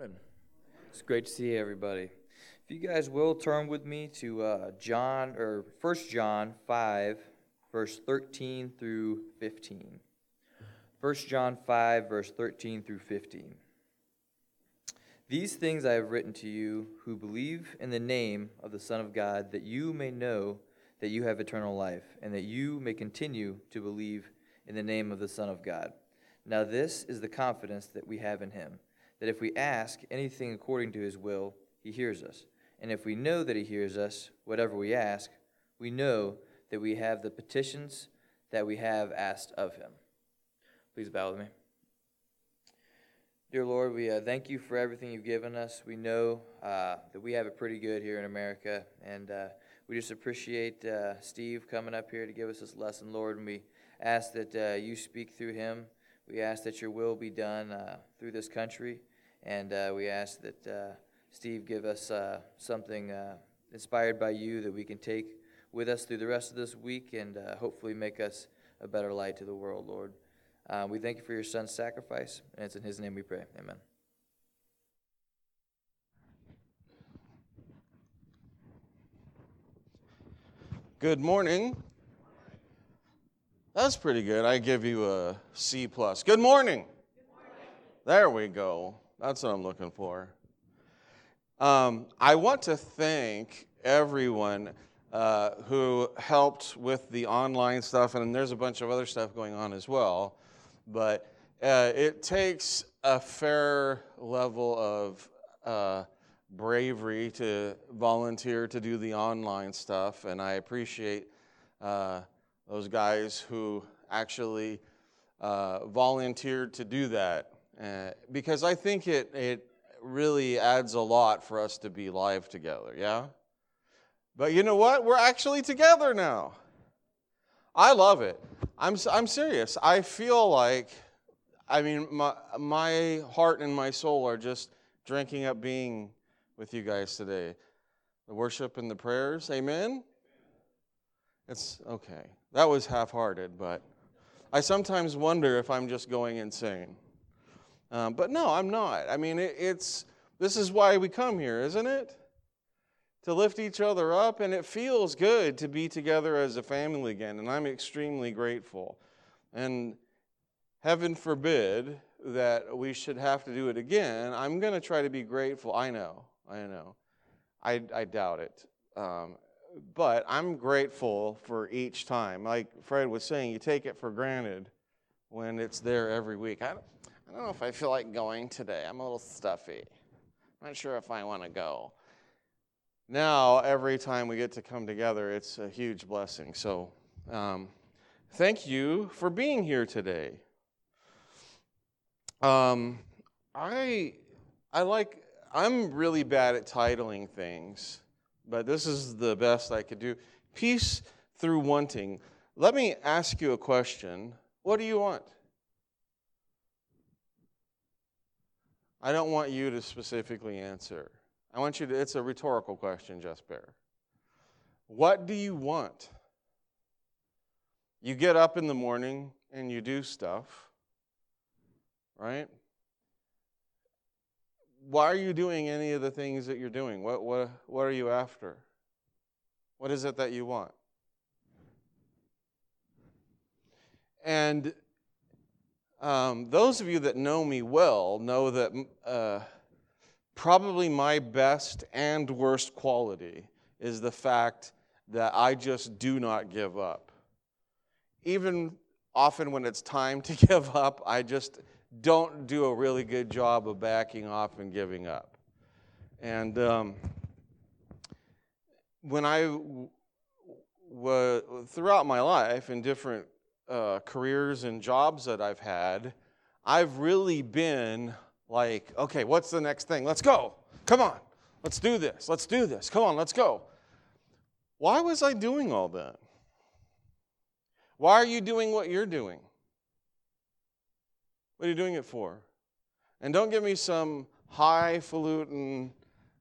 Morning. It's great to see everybody. If you guys will turn with me to uh, John or First John five, verse thirteen through fifteen. First John five, verse thirteen through fifteen. These things I have written to you who believe in the name of the Son of God, that you may know that you have eternal life, and that you may continue to believe in the name of the Son of God. Now, this is the confidence that we have in him that if we ask anything according to his will, he hears us. And if we know that he hears us, whatever we ask, we know that we have the petitions that we have asked of him. Please bow with me. Dear Lord, we uh, thank you for everything you've given us. We know uh, that we have it pretty good here in America, and uh, we just appreciate uh, Steve coming up here to give us this lesson, Lord, and we ask that uh, you speak through him. We ask that your will be done uh, through this country. And uh, we ask that uh, Steve give us uh, something uh, inspired by you that we can take with us through the rest of this week and uh, hopefully make us a better light to the world, Lord. Uh, we thank you for your son's sacrifice, and it's in his name we pray. Amen. Good morning. That's pretty good. I give you a C plus. Good morning. Good morning. There we go. That's what I'm looking for. Um, I want to thank everyone uh, who helped with the online stuff, and there's a bunch of other stuff going on as well. But uh, it takes a fair level of uh, bravery to volunteer to do the online stuff, and I appreciate uh, those guys who actually uh, volunteered to do that. Uh, because I think it, it really adds a lot for us to be live together, yeah? But you know what? We're actually together now. I love it. I'm, I'm serious. I feel like, I mean, my, my heart and my soul are just drinking up being with you guys today. The worship and the prayers, amen? It's okay. That was half hearted, but I sometimes wonder if I'm just going insane. Um, but no, I'm not. I mean, it, it's this is why we come here, isn't it? To lift each other up, and it feels good to be together as a family again, and I'm extremely grateful. And heaven forbid that we should have to do it again. I'm going to try to be grateful. I know, I know. I, I doubt it. Um, but I'm grateful for each time. Like Fred was saying, you take it for granted when it's there every week. I, I don't know if I feel like going today. I'm a little stuffy. I'm not sure if I want to go. Now, every time we get to come together, it's a huge blessing. So, um, thank you for being here today. Um, I, I like, I'm really bad at titling things, but this is the best I could do. Peace through wanting. Let me ask you a question. What do you want? I don't want you to specifically answer. I want you to, it's a rhetorical question, just bear. What do you want? You get up in the morning and you do stuff, right? Why are you doing any of the things that you're doing? What, what, what are you after? What is it that you want? And um, those of you that know me well know that uh, probably my best and worst quality is the fact that I just do not give up. Even often when it's time to give up, I just don't do a really good job of backing off and giving up. And um, when I was throughout my life in different uh, careers and jobs that I've had, I've really been like, okay, what's the next thing? Let's go. Come on. Let's do this. Let's do this. Come on, let's go. Why was I doing all that? Why are you doing what you're doing? What are you doing it for? And don't give me some highfalutin,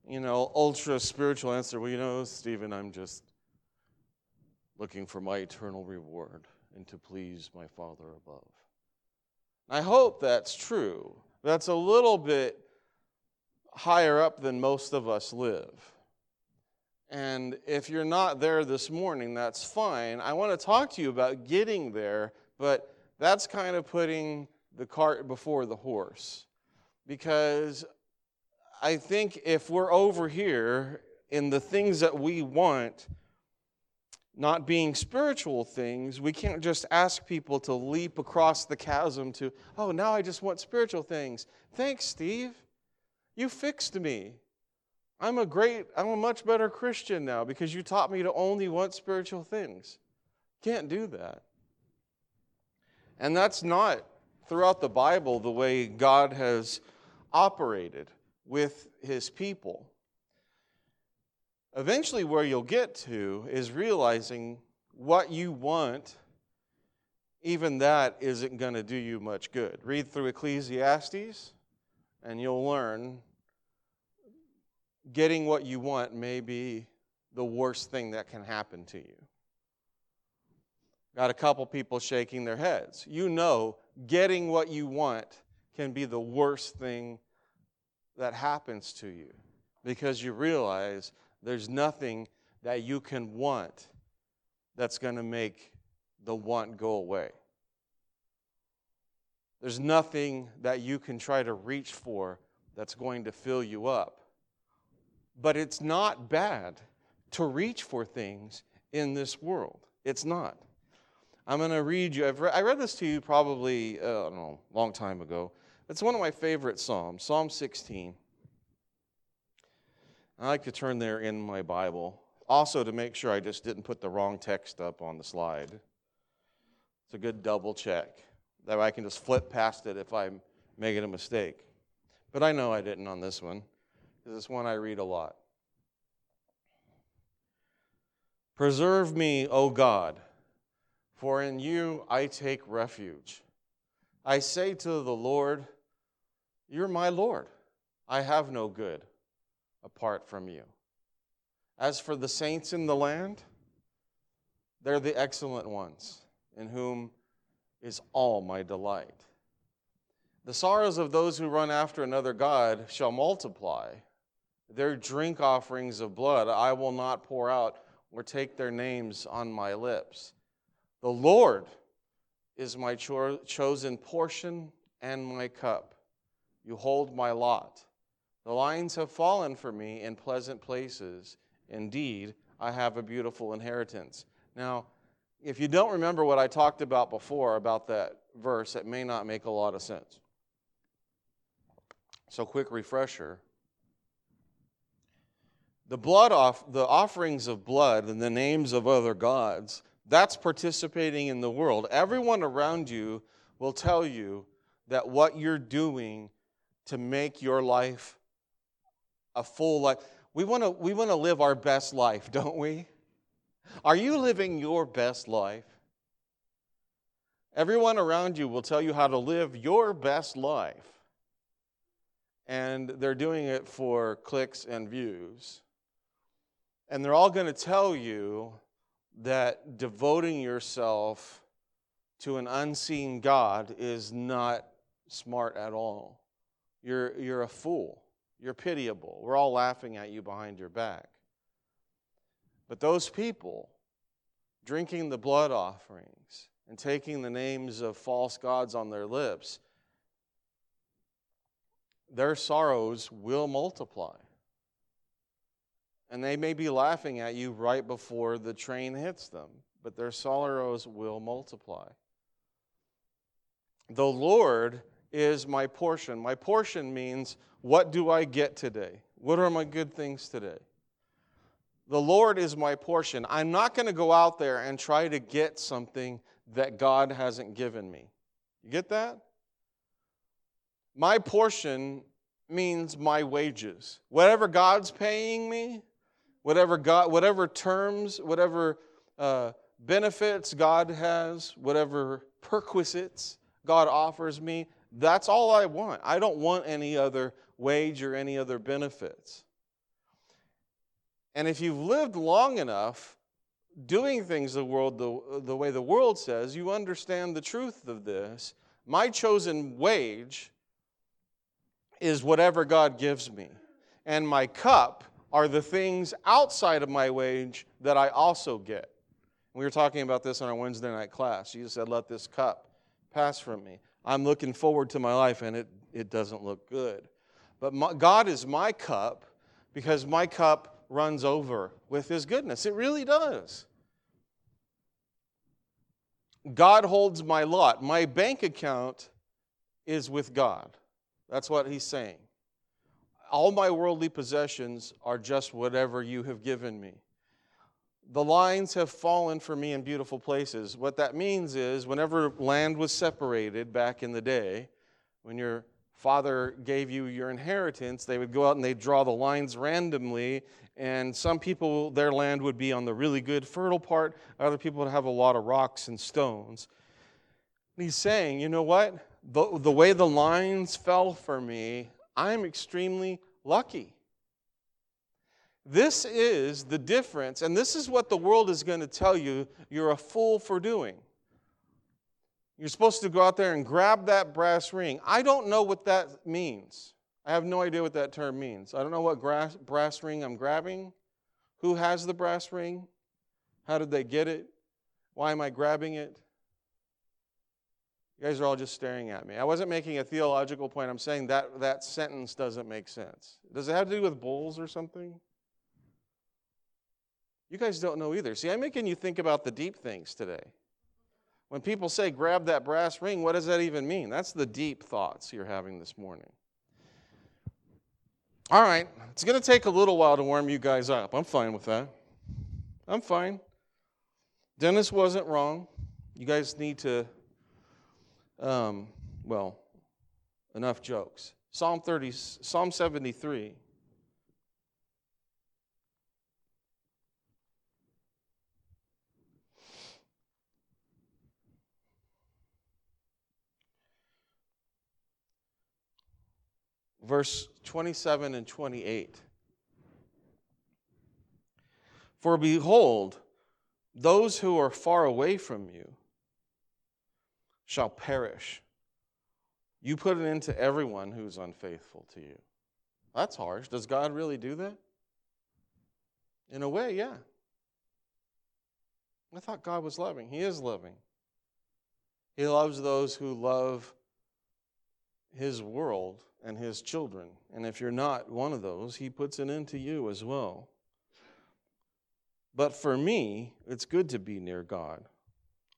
you know, ultra spiritual answer. Well, you know, Stephen, I'm just looking for my eternal reward and to please my Father above. I hope that's true. That's a little bit higher up than most of us live. And if you're not there this morning, that's fine. I want to talk to you about getting there, but that's kind of putting the cart before the horse. Because I think if we're over here in the things that we want, not being spiritual things, we can't just ask people to leap across the chasm to, oh, now I just want spiritual things. Thanks, Steve. You fixed me. I'm a great, I'm a much better Christian now because you taught me to only want spiritual things. Can't do that. And that's not throughout the Bible the way God has operated with his people. Eventually, where you'll get to is realizing what you want, even that isn't going to do you much good. Read through Ecclesiastes, and you'll learn getting what you want may be the worst thing that can happen to you. Got a couple people shaking their heads. You know, getting what you want can be the worst thing that happens to you because you realize there's nothing that you can want that's going to make the want go away. There's nothing that you can try to reach for that's going to fill you up. But it's not bad to reach for things in this world. It's not. I'm going to read you. I've I read this to you probably, uh, I don't know, a long time ago. It's one of my favorite Psalms, Psalm 16. I like to turn there in my Bible, also to make sure I just didn't put the wrong text up on the slide. It's a good double check. That way I can just flip past it if I'm making a mistake. But I know I didn't on this one, because it's one I read a lot. Preserve me, O God, for in you I take refuge. I say to the Lord, You're my Lord. I have no good apart from you. As for the saints in the land, they're the excellent ones, in whom is all my delight. The sorrows of those who run after another God shall multiply. Their drink offerings of blood I will not pour out or take their names on my lips. The Lord is my cho- chosen portion and my cup. You hold my lot. The lines have fallen for me in pleasant places. Indeed, I have a beautiful inheritance. Now, if you don't remember what I talked about before about that verse, it may not make a lot of sense. So, quick refresher. The blood off the offerings of blood and the names of other gods, that's participating in the world. Everyone around you will tell you that what you're doing to make your life a full life. We want to we want to live our best life, don't we? Are you living your best life? Everyone around you will tell you how to live your best life. And they're doing it for clicks and views. And they're all going to tell you that devoting yourself to an unseen God is not smart at all. You're, you're a fool. You're pitiable. We're all laughing at you behind your back. But those people drinking the blood offerings and taking the names of false gods on their lips, their sorrows will multiply. And they may be laughing at you right before the train hits them, but their sorrows will multiply. The Lord is my portion. My portion means what do I get today? What are my good things today? The Lord is my portion. I'm not going to go out there and try to get something that God hasn't given me. You get that? My portion means my wages. Whatever God's paying me, whatever God, whatever terms, whatever uh, benefits God has, whatever perquisites God offers me, that's all I want. I don't want any other wage or any other benefits. And if you've lived long enough doing things the world the, the way the world says, you understand the truth of this. My chosen wage is whatever God gives me. and my cup are the things outside of my wage that I also get. We were talking about this in our Wednesday night class. Jesus said, Let this cup pass from me. I'm looking forward to my life, and it, it doesn't look good. But my, God is my cup because my cup runs over with His goodness. It really does. God holds my lot. My bank account is with God. That's what He's saying. All my worldly possessions are just whatever you have given me the lines have fallen for me in beautiful places. What that means is, whenever land was separated back in the day, when your father gave you your inheritance, they would go out and they'd draw the lines randomly. And some people, their land would be on the really good, fertile part. Other people would have a lot of rocks and stones. And he's saying, you know what? The, the way the lines fell for me, I'm extremely lucky. This is the difference, and this is what the world is going to tell you you're a fool for doing. You're supposed to go out there and grab that brass ring. I don't know what that means. I have no idea what that term means. I don't know what brass, brass ring I'm grabbing. Who has the brass ring? How did they get it? Why am I grabbing it? You guys are all just staring at me. I wasn't making a theological point. I'm saying that that sentence doesn't make sense. Does it have to do with bulls or something? You guys don't know either. See, I'm making you think about the deep things today. When people say grab that brass ring, what does that even mean? That's the deep thoughts you're having this morning. All right, it's going to take a little while to warm you guys up. I'm fine with that. I'm fine. Dennis wasn't wrong. You guys need to, um, well, enough jokes. Psalm 30, Psalm 73. Verse 27 and 28. For behold, those who are far away from you shall perish. You put it into everyone who's unfaithful to you. That's harsh. Does God really do that? In a way, yeah. I thought God was loving. He is loving. He loves those who love His world and his children. And if you're not one of those, he puts an end to you as well. But for me, it's good to be near God.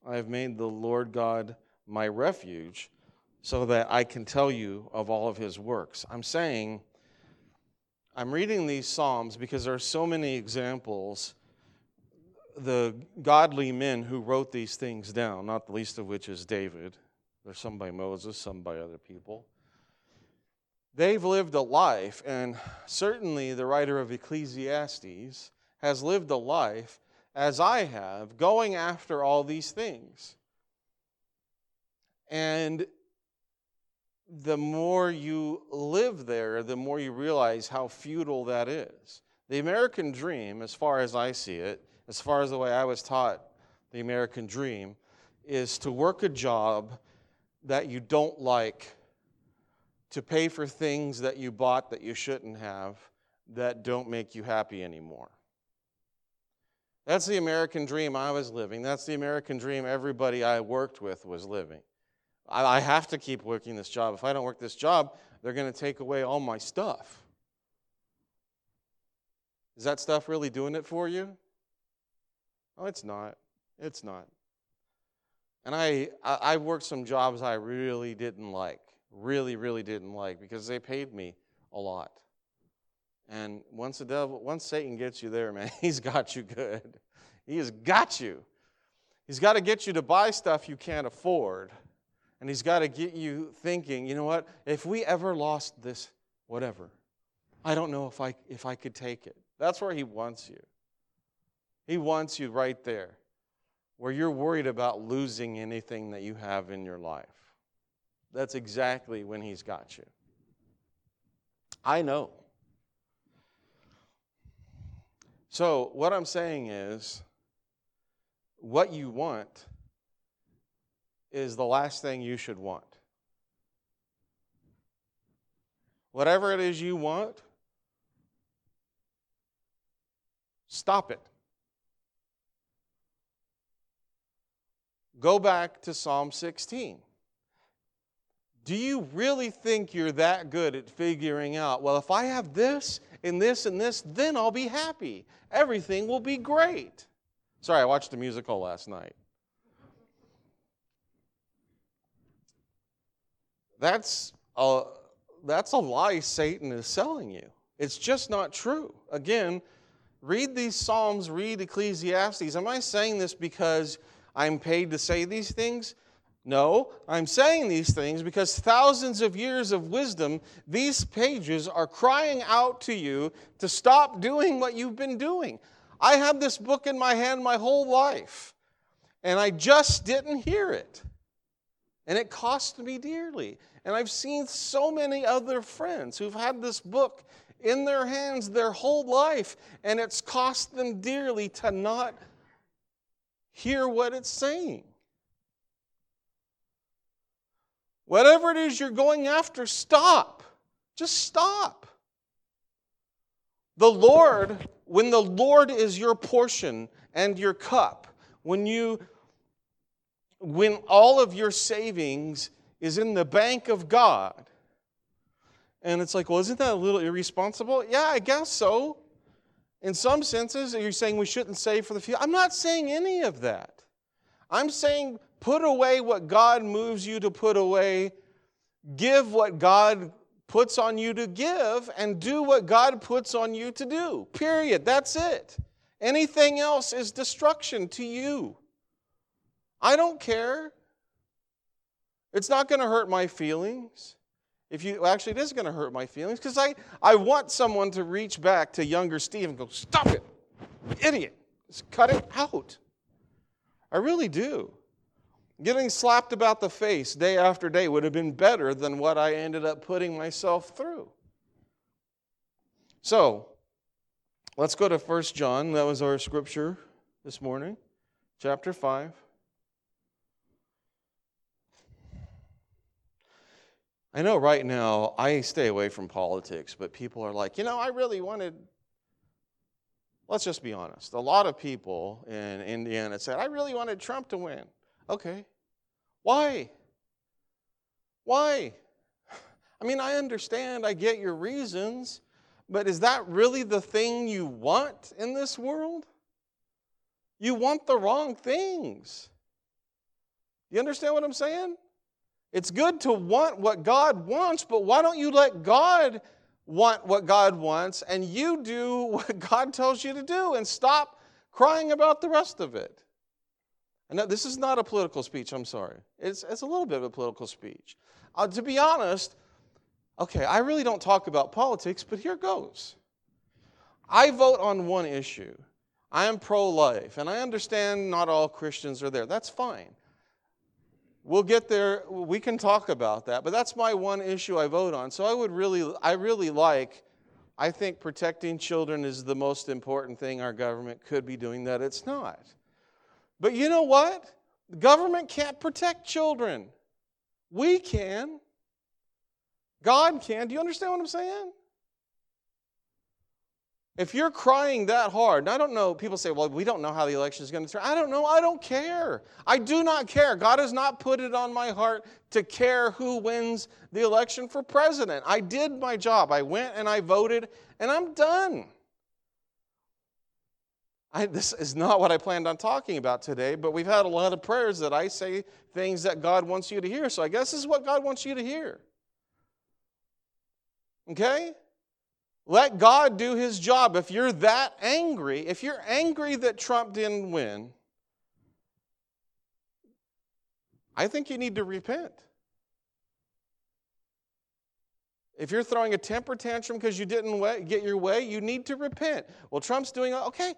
I have made the Lord God my refuge so that I can tell you of all of his works. I'm saying, I'm reading these Psalms because there are so many examples. The godly men who wrote these things down, not the least of which is David. There's some by Moses, some by other people. They've lived a life, and certainly the writer of Ecclesiastes has lived a life as I have, going after all these things. And the more you live there, the more you realize how futile that is. The American dream, as far as I see it, as far as the way I was taught the American dream, is to work a job that you don't like to pay for things that you bought that you shouldn't have that don't make you happy anymore. That's the American dream I was living. That's the American dream everybody I worked with was living. I, have to keep working this job. If I don't work this job, they're going to take away all my stuff. Is that stuff really doing it for you? Oh, it's not. It's not. And I, I, worked some jobs I really didn't like really, really didn't like because they paid me a lot. And once the devil, once Satan gets you there, man, he's got you good. He has got you. He's got to get you to buy stuff you can't afford. And he's got to get you thinking, you know what? If we ever lost this, whatever, I don't know if I, if I could take it. That's where he wants you. He wants you right there, where you're worried about losing anything that you have in your life. That's exactly when He's got you. I know. So, what I'm saying is, what you want is the last thing you should want. Whatever it is you want, Stop it. Go back to Psalm 16. Do you really think you're that good at figuring out, well, if I have this and this and this, then I'll be happy? Everything will be great. Sorry, I watched a musical last night. That's a, that's a lie Satan is selling you. It's just not true. Again, read these Psalms, read Ecclesiastes. Am I saying this because I'm paid to say these things? No, I'm saying these things because thousands of years of wisdom, these pages are crying out to you to stop doing what you've been doing. I had this book in my hand my whole life, and I just didn't hear it. And it cost me dearly. And I've seen so many other friends who've had this book in their hands their whole life, and it's cost them dearly to not hear what it's saying. Whatever it is you're going after, stop. Just stop. The Lord, when the Lord is your portion and your cup, when you when all of your savings is in the bank of God, and it's like, well, isn't that a little irresponsible? Yeah, I guess so. In some senses, you're saying we shouldn't save for the future. I'm not saying any of that. I'm saying put away what God moves you to put away give what God puts on you to give and do what God puts on you to do. Period. That's it. Anything else is destruction to you. I don't care. It's not going to hurt my feelings. If you actually, it is going to hurt my feelings because I, I want someone to reach back to younger Steve and go, Stop it, idiot. Just cut it out. I really do. Getting slapped about the face day after day would have been better than what I ended up putting myself through. So, let's go to 1 John. That was our scripture this morning, chapter 5. I know right now I stay away from politics, but people are like, you know, I really wanted. Let's just be honest. A lot of people in Indiana said, I really wanted Trump to win. Okay. Why? Why? I mean, I understand, I get your reasons, but is that really the thing you want in this world? You want the wrong things. You understand what I'm saying? It's good to want what God wants, but why don't you let God want what God wants and you do what God tells you to do and stop crying about the rest of it? And this is not a political speech, I'm sorry. It's, it's a little bit of a political speech. Uh, to be honest, okay, I really don't talk about politics, but here goes. I vote on one issue. I am pro life, and I understand not all Christians are there. That's fine. We'll get there, we can talk about that, but that's my one issue I vote on. So I would really, I really like, I think protecting children is the most important thing our government could be doing, that it's not. But you know what? The government can't protect children. We can. God can. Do you understand what I'm saying? If you're crying that hard, and I don't know, people say, well, we don't know how the election is going to turn. I don't know. I don't care. I do not care. God has not put it on my heart to care who wins the election for president. I did my job. I went and I voted, and I'm done. I, this is not what I planned on talking about today, but we've had a lot of prayers that I say things that God wants you to hear. So I guess this is what God wants you to hear. Okay? Let God do his job. If you're that angry, if you're angry that Trump didn't win, I think you need to repent. If you're throwing a temper tantrum because you didn't get your way, you need to repent. Well, Trump's doing okay.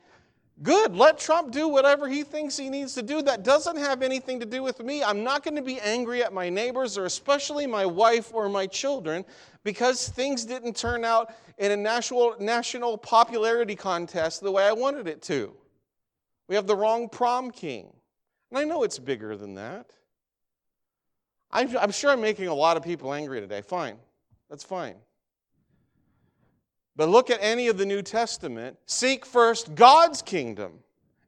Good. Let Trump do whatever he thinks he needs to do. That doesn't have anything to do with me. I'm not going to be angry at my neighbors or especially my wife or my children because things didn't turn out in a national, national popularity contest the way I wanted it to. We have the wrong prom king. And I know it's bigger than that. I'm, I'm sure I'm making a lot of people angry today. Fine. That's fine. But look at any of the New Testament. Seek first God's kingdom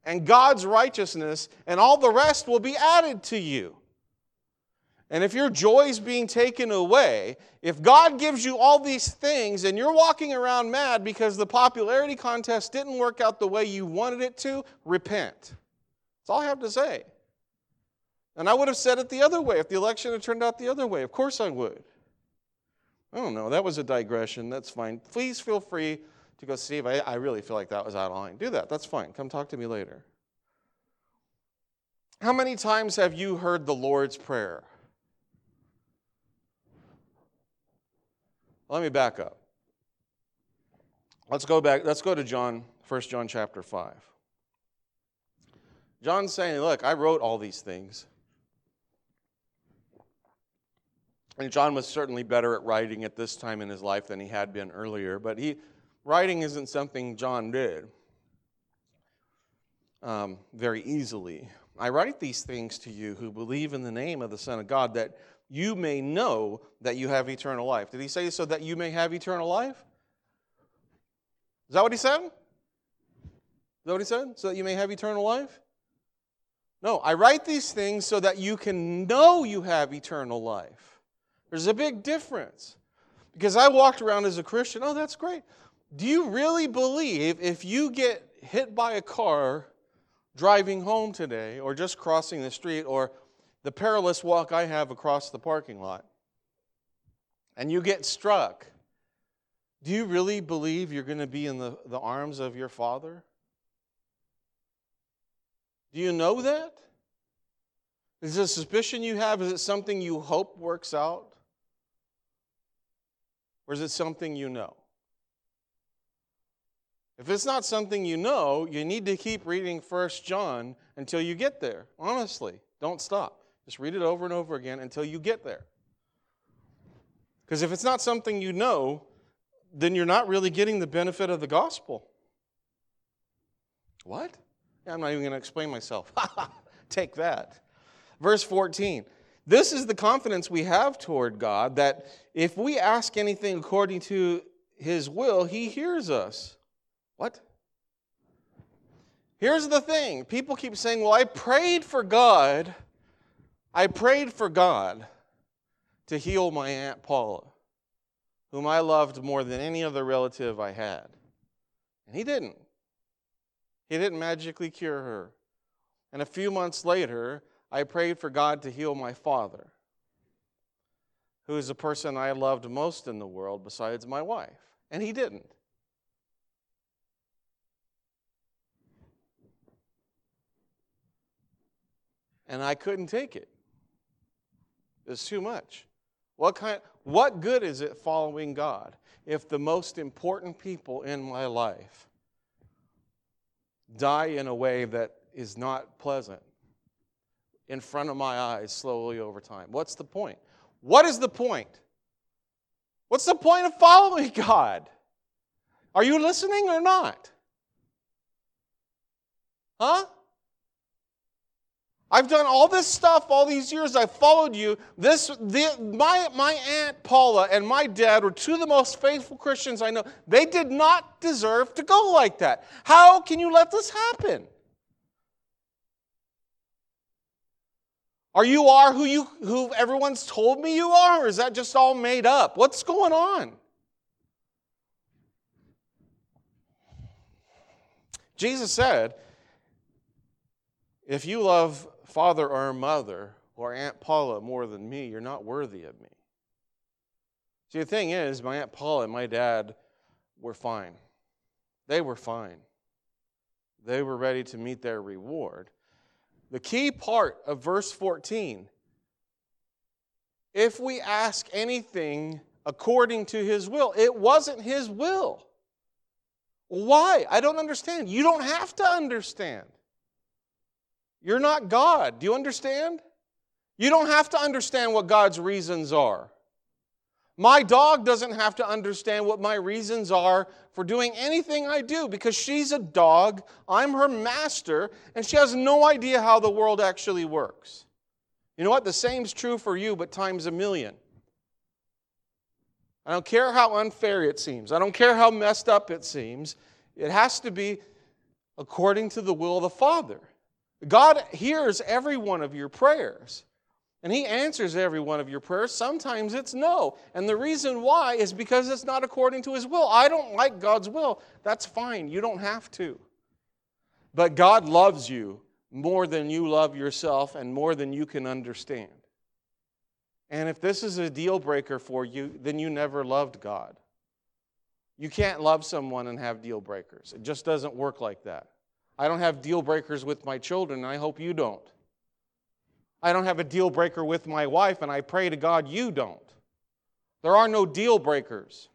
and God's righteousness, and all the rest will be added to you. And if your joy is being taken away, if God gives you all these things and you're walking around mad because the popularity contest didn't work out the way you wanted it to, repent. That's all I have to say. And I would have said it the other way if the election had turned out the other way. Of course I would. I don't know. That was a digression. That's fine. Please feel free to go, Steve. I, I really feel like that was out of line. Do that. That's fine. Come talk to me later. How many times have you heard the Lord's Prayer? Let me back up. Let's go back. Let's go to John, 1 John chapter 5. John's saying, Look, I wrote all these things. And John was certainly better at writing at this time in his life than he had been earlier, but he, writing isn't something John did um, very easily. I write these things to you who believe in the name of the Son of God, that you may know that you have eternal life. Did he say so that you may have eternal life? Is that what he said? Is that what he said? So that you may have eternal life? No, I write these things so that you can know you have eternal life. There's a big difference. Because I walked around as a Christian, oh, that's great. Do you really believe if you get hit by a car driving home today, or just crossing the street, or the perilous walk I have across the parking lot, and you get struck, do you really believe you're going to be in the, the arms of your Father? Do you know that? Is it a suspicion you have? Is it something you hope works out? Or is it something you know? If it's not something you know, you need to keep reading First John until you get there. Honestly, don't stop. Just read it over and over again until you get there. Because if it's not something you know, then you're not really getting the benefit of the gospel. What? Yeah, I'm not even going to explain myself. Take that. Verse 14. This is the confidence we have toward God that if we ask anything according to his will, he hears us. What? Here's the thing people keep saying, Well, I prayed for God I prayed for God to heal my Aunt Paula, whom I loved more than any other relative I had. And He didn't. He didn't magically cure her. And a few months later, I prayed for God to heal my father, who is the person I loved most in the world besides my wife. And He didn't. And I couldn't take it. It's too much. What, kind, what good is it following God if the most important people in my life die in a way that is not pleasant in front of my eyes slowly over time? What's the point? What is the point? What's the point of following God? Are you listening or not? Huh? I've done all this stuff all these years. I've followed you. This, the, my, my Aunt Paula and my dad were two of the most faithful Christians I know. They did not deserve to go like that. How can you let this happen? Are you are who you who everyone's told me you are, or is that just all made up? What's going on? Jesus said, if you love father or mother or Aunt Paula more than me, you're not worthy of me. See, the thing is, my Aunt Paula and my dad were fine. They were fine. They were ready to meet their reward. The key part of verse 14 if we ask anything according to his will, it wasn't his will. Why? I don't understand. You don't have to understand. You're not God. Do you understand? You don't have to understand what God's reasons are. My dog doesn't have to understand what my reasons are for doing anything I do because she's a dog, I'm her master, and she has no idea how the world actually works. You know what? The same's true for you, but times a million. I don't care how unfair it seems. I don't care how messed up it seems. It has to be according to the will of the Father. God hears every one of your prayers. And He answers every one of your prayers. Sometimes it's no. And the reason why is because it's not according to His will. I don't like God's will. That's fine. You don't have to. But God loves you more than you love yourself and more than you can understand. And if this is a deal breaker for you, then you never loved God. You can't love someone and have deal breakers. It just doesn't work like that. I don't have deal breakers with my children, and I hope you don't. I don't have a deal breaker with my wife, and I pray to God you don't. There are no deal breakers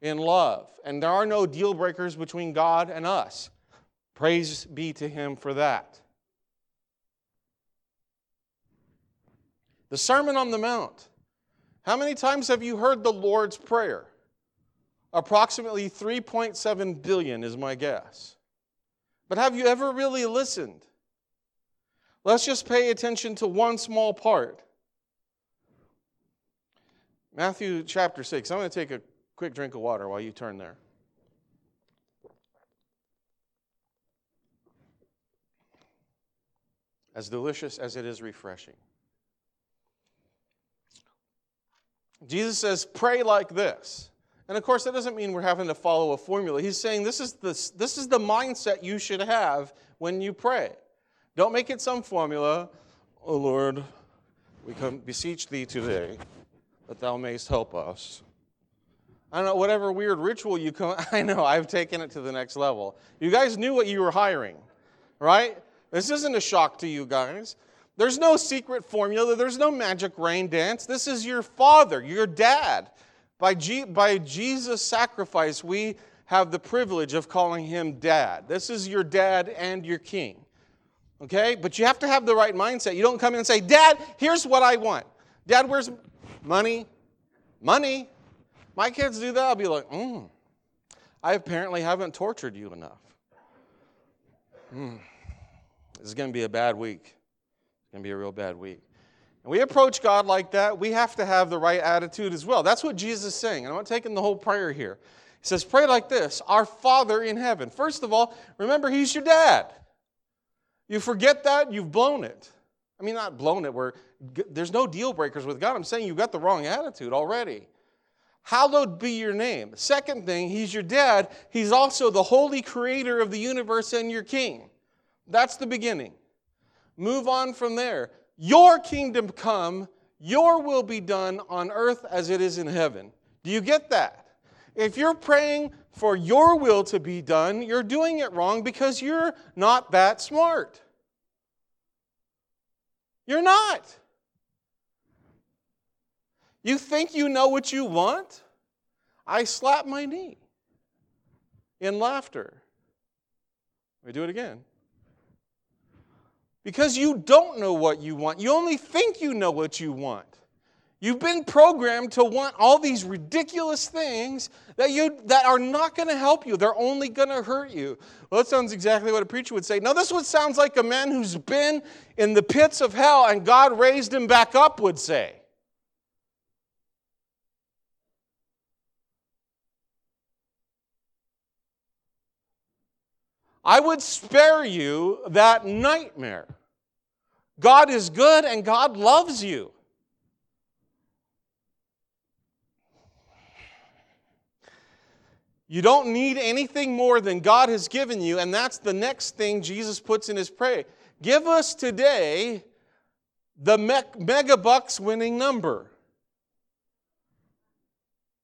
in love, and there are no deal breakers between God and us. Praise be to Him for that. The Sermon on the Mount. How many times have you heard the Lord's Prayer? Approximately 3.7 billion is my guess. But have you ever really listened? Let's just pay attention to one small part. Matthew chapter 6. I'm going to take a quick drink of water while you turn there. As delicious as it is refreshing. Jesus says, pray like this. And of course, that doesn't mean we're having to follow a formula. He's saying this is the, this is the mindset you should have when you pray. Don't make it some formula. Oh Lord, we come beseech thee today that thou mayst help us. I don't know, whatever weird ritual you come, I know, I've taken it to the next level. You guys knew what you were hiring, right? This isn't a shock to you guys. There's no secret formula, there's no magic rain dance. This is your father, your dad. By, G- by Jesus' sacrifice, we have the privilege of calling him dad. This is your dad and your king. Okay? But you have to have the right mindset. You don't come in and say, Dad, here's what I want. Dad, where's money? Money. My kids do that. I'll be like, hmm, I apparently haven't tortured you enough. Hmm. This is going to be a bad week. It's going to be a real bad week. And we approach God like that, we have to have the right attitude as well. That's what Jesus is saying. And I'm not taking the whole prayer here. He says, Pray like this Our Father in heaven. First of all, remember, He's your dad. You forget that, you've blown it. I mean, not blown it, where there's no deal breakers with God. I'm saying you've got the wrong attitude already. Hallowed be your name. Second thing, He's your dad. He's also the holy creator of the universe and your king. That's the beginning. Move on from there. Your kingdom come, your will be done on earth as it is in heaven. Do you get that? If you're praying for your will to be done, you're doing it wrong because you're not that smart. You're not. You think you know what you want? I slap my knee in laughter. We do it again. Because you don't know what you want. You only think you know what you want. You've been programmed to want all these ridiculous things that, you, that are not going to help you. They're only going to hurt you. Well, that sounds exactly what a preacher would say. Now, this one sounds like a man who's been in the pits of hell and God raised him back up would say. I would spare you that nightmare. God is good and God loves you. You don't need anything more than God has given you, and that's the next thing Jesus puts in his prayer. Give us today the mega bucks winning number.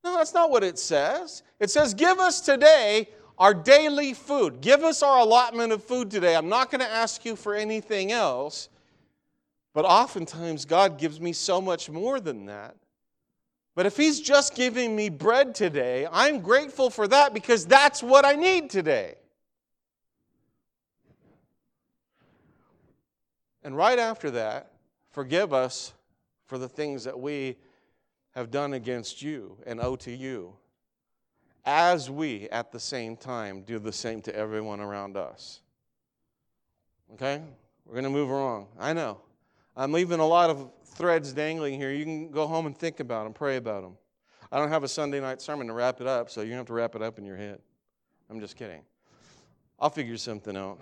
No, that's not what it says. It says, Give us today our daily food. Give us our allotment of food today. I'm not going to ask you for anything else. But oftentimes, God gives me so much more than that. But if He's just giving me bread today, I'm grateful for that because that's what I need today. And right after that, forgive us for the things that we have done against you and owe to you, as we at the same time do the same to everyone around us. Okay? We're going to move along. I know. I'm leaving a lot of threads dangling here. You can go home and think about them, pray about them. I don't have a Sunday night sermon to wrap it up, so to have to wrap it up in your head. I'm just kidding. I'll figure something out.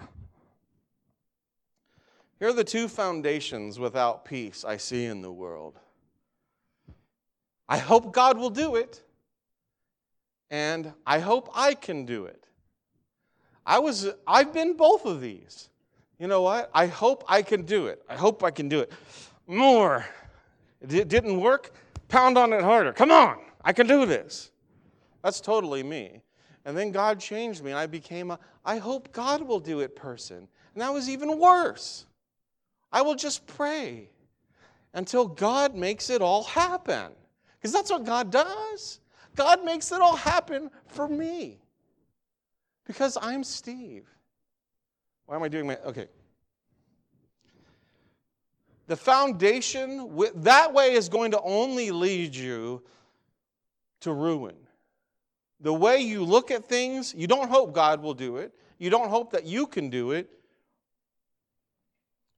Here are the two foundations without peace I see in the world. I hope God will do it, and I hope I can do it. I was I've been both of these. You know what? I hope I can do it. I hope I can do it. More. It didn't work. Pound on it harder. Come on. I can do this. That's totally me. And then God changed me and I became a I hope God will do it person. And that was even worse. I will just pray until God makes it all happen. Because that's what God does. God makes it all happen for me. Because I'm Steve. Why am I doing my. Okay. The foundation, that way is going to only lead you to ruin. The way you look at things, you don't hope God will do it. You don't hope that you can do it.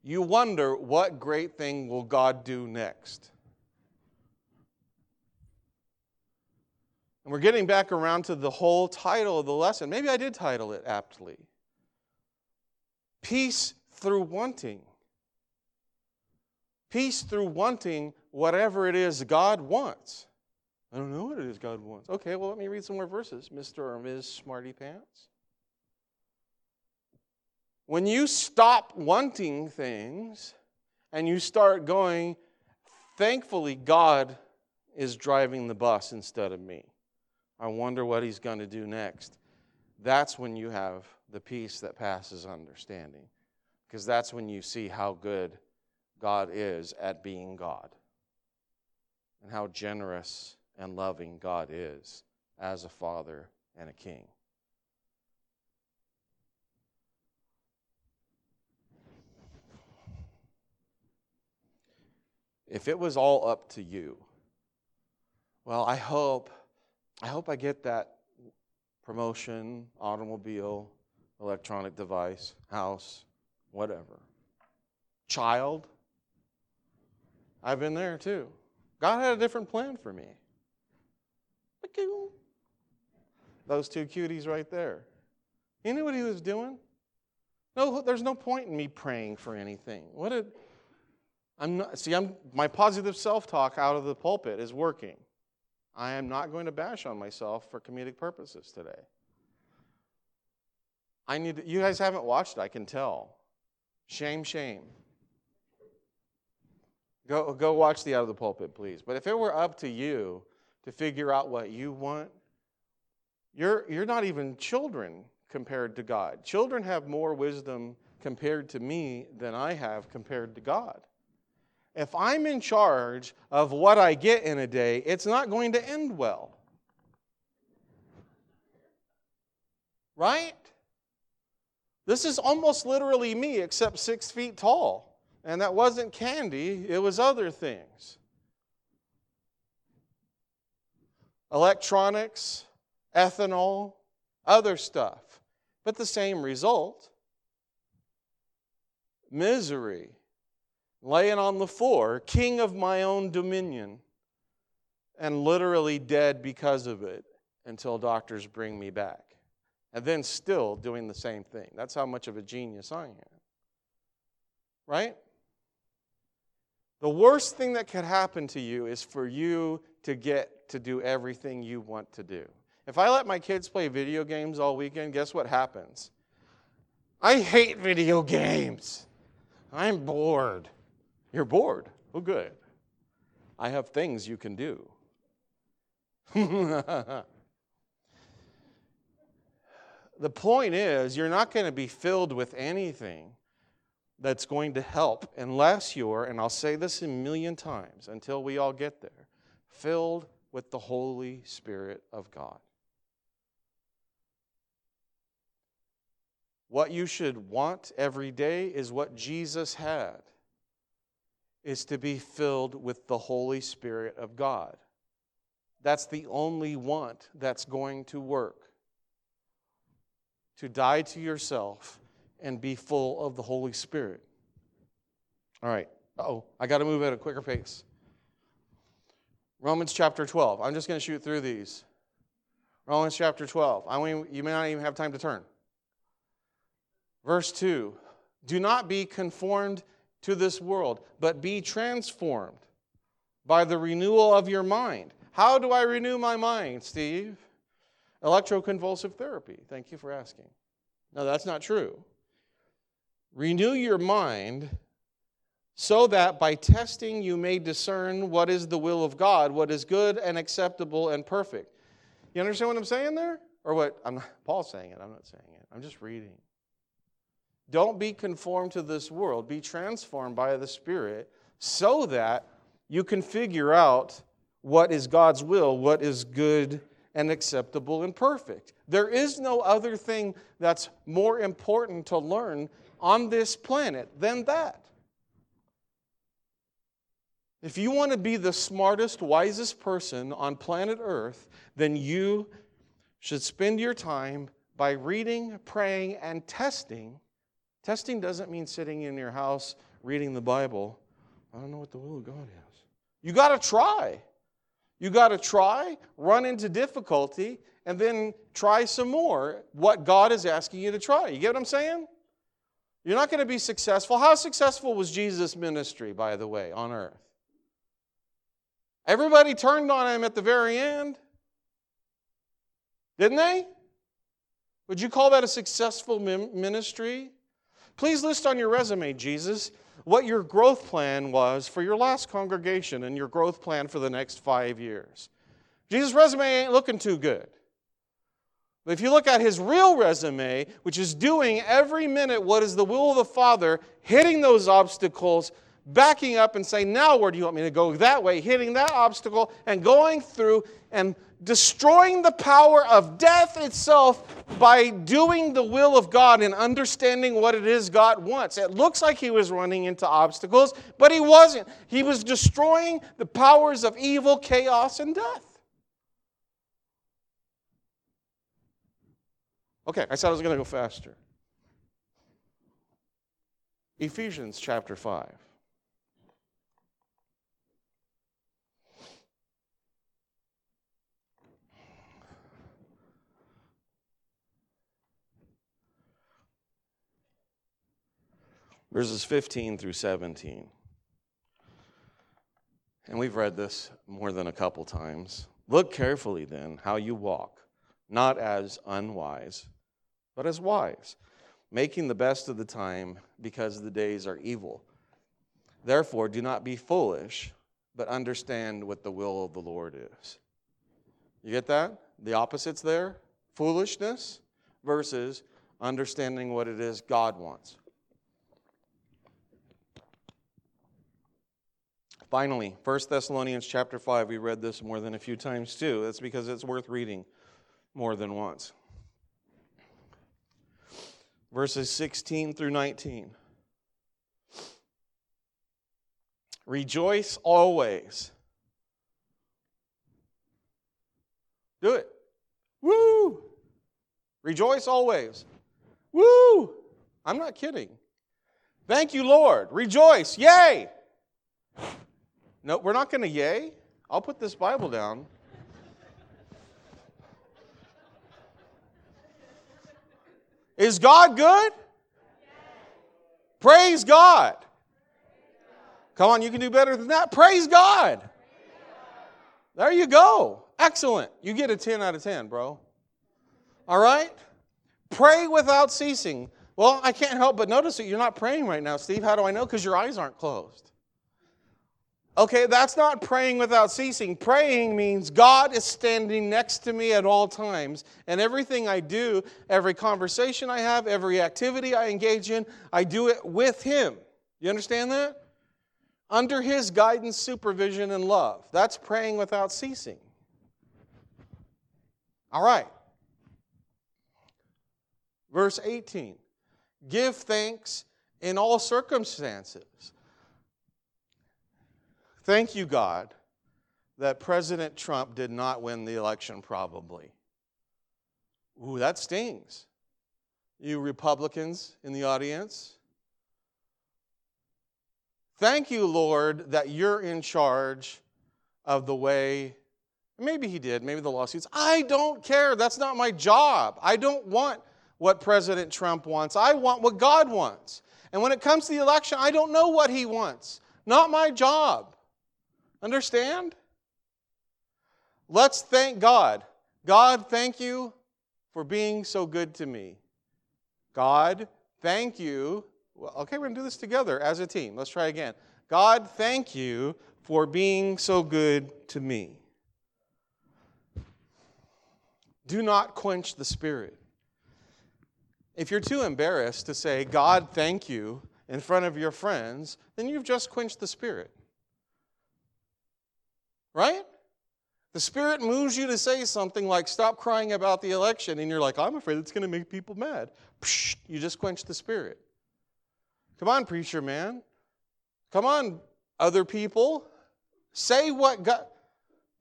You wonder what great thing will God do next. And we're getting back around to the whole title of the lesson. Maybe I did title it aptly Peace through wanting. Peace through wanting whatever it is God wants. I don't know what it is God wants. Okay, well, let me read some more verses, Mr. or Ms. Smarty Pants. When you stop wanting things and you start going, thankfully, God is driving the bus instead of me. I wonder what he's going to do next. That's when you have the peace that passes understanding. Because that's when you see how good God is at being God and how generous and loving God is as a father and a king. If it was all up to you, well, I hope I hope I get that promotion, automobile, electronic device, house, whatever. Child. I've been there too. God had a different plan for me. Those two cuties right there. You knew what he was doing? No, there's no point in me praying for anything. What did I'm not see I'm my positive self-talk out of the pulpit is working. I am not going to bash on myself for comedic purposes today. I need to, you guys haven't watched, I can tell. Shame, shame. Go, go watch the out of the pulpit, please. But if it were up to you to figure out what you want, you're, you're not even children compared to God. Children have more wisdom compared to me than I have compared to God. If I'm in charge of what I get in a day, it's not going to end well. Right? This is almost literally me, except six feet tall. And that wasn't candy, it was other things. Electronics, ethanol, other stuff. But the same result misery laying on the floor, king of my own dominion, and literally dead because of it until doctors bring me back. And then still doing the same thing. That's how much of a genius I am. Right? The worst thing that could happen to you is for you to get to do everything you want to do. If I let my kids play video games all weekend, guess what happens? I hate video games. I'm bored. You're bored. Well, good. I have things you can do. the point is, you're not going to be filled with anything that's going to help unless you're, and I'll say this a million times until we all get there, filled with the Holy Spirit of God. What you should want every day is what Jesus had is to be filled with the Holy Spirit of God. That's the only want that's going to work. To die to yourself and be full of the Holy Spirit. All right. Oh, I got to move at a quicker pace. Romans chapter 12. I'm just going to shoot through these. Romans chapter 12. I mean, you may not even have time to turn. Verse 2 Do not be conformed to this world, but be transformed by the renewal of your mind. How do I renew my mind, Steve? Electroconvulsive therapy. Thank you for asking. No, that's not true. Renew your mind so that by testing you may discern what is the will of God, what is good and acceptable and perfect. You understand what I'm saying there? Or what I'm not, Paul's saying it, I'm not saying it. I'm just reading. Don't be conformed to this world, be transformed by the Spirit so that you can figure out what is God's will, what is good and acceptable and perfect. There is no other thing that's more important to learn on this planet than that. If you want to be the smartest, wisest person on planet Earth, then you should spend your time by reading, praying, and testing. Testing doesn't mean sitting in your house reading the Bible. I don't know what the will of God is. You got to try. You got to try, run into difficulty, and then try some more what God is asking you to try. You get what I'm saying? You're not going to be successful. How successful was Jesus' ministry, by the way, on earth? Everybody turned on him at the very end. Didn't they? Would you call that a successful ministry? Please list on your resume, Jesus, what your growth plan was for your last congregation and your growth plan for the next five years. Jesus' resume ain't looking too good. But if you look at his real resume, which is doing every minute what is the will of the Father, hitting those obstacles, backing up and saying, Now where do you want me to go? That way, hitting that obstacle and going through and destroying the power of death itself by doing the will of God and understanding what it is God wants. It looks like he was running into obstacles, but he wasn't. He was destroying the powers of evil, chaos, and death. Okay, I said I was going to go faster. Ephesians chapter 5. Verses 15 through 17. And we've read this more than a couple times. Look carefully then how you walk, not as unwise, but as wise, making the best of the time because the days are evil. Therefore, do not be foolish, but understand what the will of the Lord is. You get that? The opposite's there foolishness versus understanding what it is God wants. Finally, 1 Thessalonians chapter 5, we read this more than a few times too. That's because it's worth reading more than once. Verses 16 through 19. Rejoice always. Do it. Woo! Rejoice always. Woo! I'm not kidding. Thank you, Lord. Rejoice. Yay! No, we're not going to yay. I'll put this Bible down. Is God good? Praise God. Come on, you can do better than that. Praise God. There you go. Excellent. You get a 10 out of 10, bro. All right? Pray without ceasing. Well, I can't help but notice that you're not praying right now, Steve. How do I know? Because your eyes aren't closed. Okay, that's not praying without ceasing. Praying means God is standing next to me at all times. And everything I do, every conversation I have, every activity I engage in, I do it with Him. You understand that? Under His guidance, supervision, and love. That's praying without ceasing. All right. Verse 18 Give thanks in all circumstances. Thank you, God, that President Trump did not win the election, probably. Ooh, that stings. You Republicans in the audience. Thank you, Lord, that you're in charge of the way, maybe he did, maybe the lawsuits. I don't care. That's not my job. I don't want what President Trump wants. I want what God wants. And when it comes to the election, I don't know what he wants. Not my job. Understand? Let's thank God. God, thank you for being so good to me. God, thank you. Well, okay, we're going to do this together as a team. Let's try again. God, thank you for being so good to me. Do not quench the Spirit. If you're too embarrassed to say, God, thank you, in front of your friends, then you've just quenched the Spirit. Right? The Spirit moves you to say something like, stop crying about the election, and you're like, I'm afraid it's going to make people mad. Psh, you just quenched the Spirit. Come on, preacher man. Come on, other people. Say what God.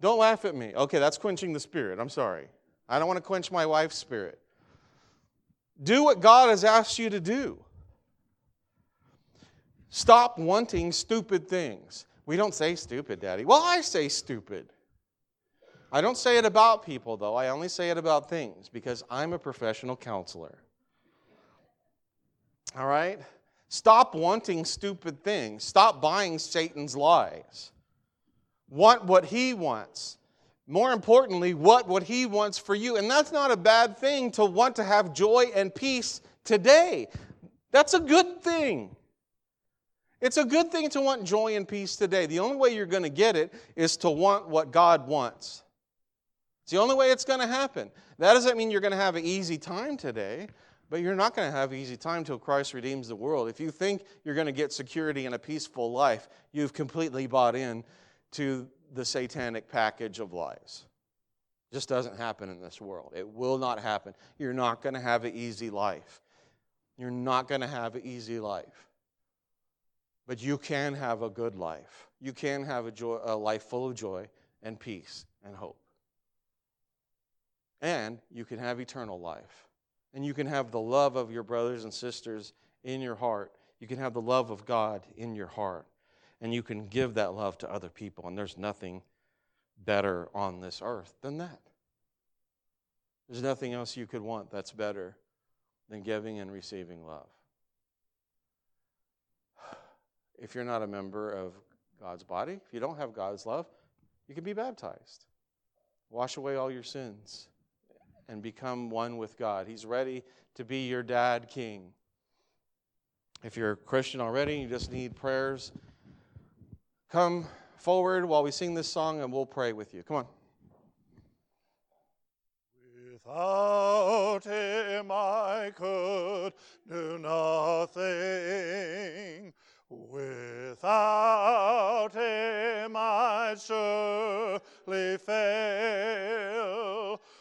Don't laugh at me. Okay, that's quenching the Spirit. I'm sorry. I don't want to quench my wife's spirit. Do what God has asked you to do. Stop wanting stupid things. We don't say stupid, Daddy. Well, I say stupid. I don't say it about people, though. I only say it about things because I'm a professional counselor. All right? Stop wanting stupid things. Stop buying Satan's lies. Want what he wants. More importantly, what what he wants for you. And that's not a bad thing to want to have joy and peace today. That's a good thing. It's a good thing to want joy and peace today. The only way you're going to get it is to want what God wants. It's the only way it's going to happen. That doesn't mean you're going to have an easy time today, but you're not going to have an easy time till Christ redeems the world. If you think you're going to get security and a peaceful life, you've completely bought in to the satanic package of lies. It just doesn't happen in this world. It will not happen. You're not going to have an easy life. You're not going to have an easy life. But you can have a good life. You can have a, joy, a life full of joy and peace and hope. And you can have eternal life. And you can have the love of your brothers and sisters in your heart. You can have the love of God in your heart. And you can give that love to other people. And there's nothing better on this earth than that. There's nothing else you could want that's better than giving and receiving love if you're not a member of God's body, if you don't have God's love, you can be baptized. Wash away all your sins and become one with God. He's ready to be your dad king. If you're a Christian already, you just need prayers, come forward while we sing this song and we'll pray with you. Come on. Without him I could do nothing. Without him I'd surely fail.